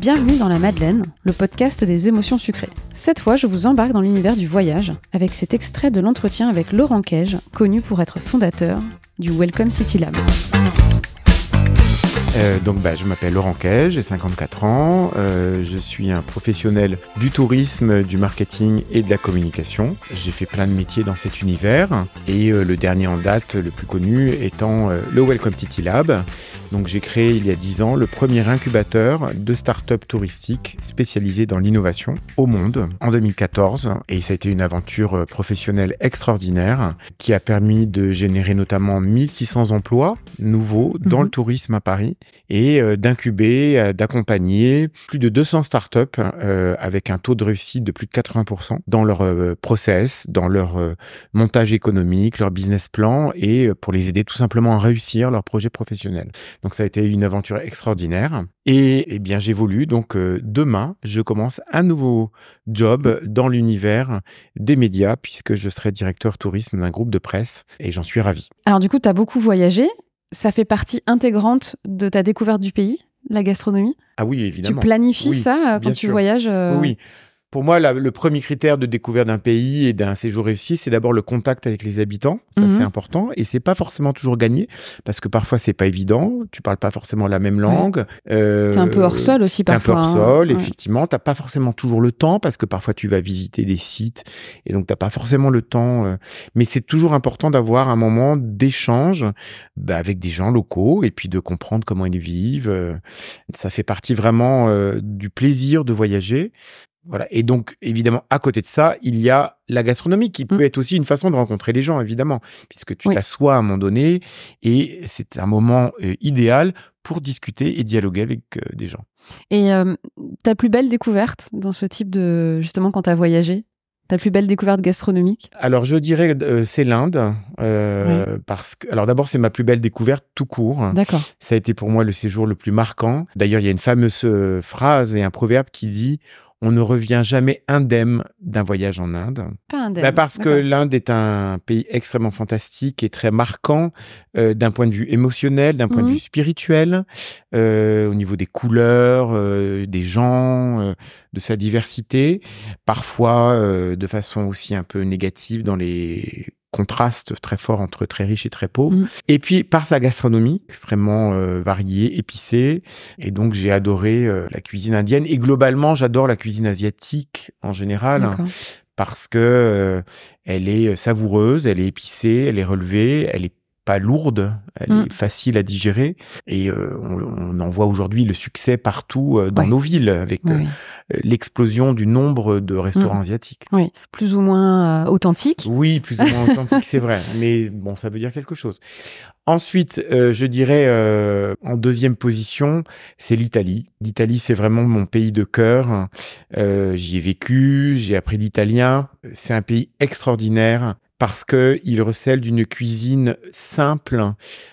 Bienvenue dans La Madeleine, le podcast des émotions sucrées. Cette fois, je vous embarque dans l'univers du voyage avec cet extrait de l'entretien avec Laurent Cage, connu pour être fondateur du Welcome City Lab. Euh, donc bah, je m'appelle Laurent Quay, j'ai 54 ans, euh, je suis un professionnel du tourisme, du marketing et de la communication. J'ai fait plein de métiers dans cet univers et euh, le dernier en date, le plus connu, étant euh, le Welcome City Lab. Donc j'ai créé il y a 10 ans le premier incubateur de start-up touristique spécialisé dans l'innovation au monde en 2014 et ça a été une aventure professionnelle extraordinaire qui a permis de générer notamment 1600 emplois nouveaux dans Mhm. le tourisme à Paris et euh, d'incuber, euh, d'accompagner plus de 200 startups euh, avec un taux de réussite de plus de 80% dans leur process, dans leur montage économique, leur business plan et pour les aider tout simplement à réussir leur projet professionnel. Donc ça a été une aventure extraordinaire. Et eh bien j'évolue. Donc demain, je commence un nouveau job dans l'univers des médias puisque je serai directeur tourisme d'un groupe de presse et j'en suis ravi. Alors du coup, tu as beaucoup voyagé. Ça fait partie intégrante de ta découverte du pays, la gastronomie? Ah oui, Tu évidemment. planifies Oui, ça euh, quand tu sûr. voyages euh, Oui, oui. Pour moi, la- le premier critère de découverte d'un pays et d'un séjour réussi, c'est d'abord le contact avec les habitants. Ça, Mhm. c'est important. Et c'est pas forcément toujours gagné parce que parfois, c'est pas évident. Tu parles pas forcément la même langue. Euh, T'es un peu hors sol aussi T'es un peu parfois. hors hein. sol, Ouais. effectivement. T'as pas forcément toujours le temps parce que parfois tu vas visiter des sites et donc t'as pas forcément le temps. euh, mais c'est toujours important d'avoir un moment d'échange bah, avec des gens locaux et puis de comprendre comment ils vivent. euh, ça fait partie vraiment du plaisir de voyager. Voilà. Et donc, évidemment, à côté de ça, il y a la gastronomie qui peut Mm. être aussi une façon de rencontrer les gens, évidemment, puisque tu Oui. t'assois à un moment donné et c'est un moment euh, idéal pour discuter et dialoguer avec euh, des gens. Et euh, ta plus belle découverte dans ce type de. Justement, quand tu as voyagé? Ta plus belle découverte gastronomique? Alors, je dirais euh, c'est l'Inde, euh, parce que, alors d'abord, c'est ma plus belle découverte tout court. D'accord. Ça a été pour moi le séjour le plus marquant. D'ailleurs, il y a une fameuse phrase et un proverbe qui dit on ne revient jamais indemne d'un voyage en Inde. Pas un Bah, parce que l'Inde est un pays extrêmement fantastique et très marquant euh, d'un point de vue émotionnel, d'un point de Mhm. vue spirituel, euh, au niveau des couleurs, euh, des gens, de sa diversité, parfois de façon aussi un peu négative dans les contrastes très forts entre très riches et très pauvres. Mhm. Et puis par sa gastronomie extrêmement euh, variée, épicée. Et donc j'ai adoré euh, la cuisine indienne et globalement j'adore la cuisine asiatique en général D'accord. parce que euh, elle est savoureuse, elle est épicée, elle est relevée, elle est pas lourde, elle Mm. est facile à digérer et euh, on, on en voit aujourd'hui le succès partout euh, dans Ouais. nos villes avec Oui, euh. L'explosion du nombre de restaurants Mm. asiatiques. Oui. Plus ou moins euh, authentique. Oui, plus ou moins authentique, c'est vrai, mais bon, ça veut dire quelque chose. Ensuite, euh, je dirais euh, en deuxième position, c'est l'Italie. L'Italie, c'est vraiment mon pays de cœur. Euh, J'y ai vécu, j'ai appris l'italien. C'est un pays extraordinaire parce que il recèle d'une cuisine simple,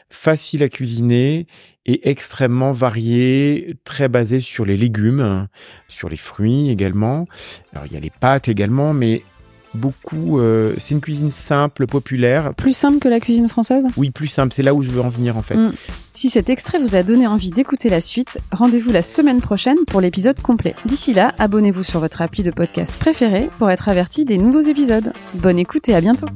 facile à cuisiner et extrêmement variée, très basée sur les légumes, sur les fruits également. Alors il y a les pâtes également, mais beaucoup. euh, c'est une cuisine simple, populaire. Plus simple que la cuisine française? Oui, plus simple. C'est là où je veux en venir en fait. Mm. Si cet extrait vous a donné envie d'écouter la suite, rendez-vous la semaine prochaine pour l'épisode complet. D'ici là, abonnez-vous sur votre appli de podcast préféré pour être averti des nouveaux épisodes. Bonne écoute et à bientôt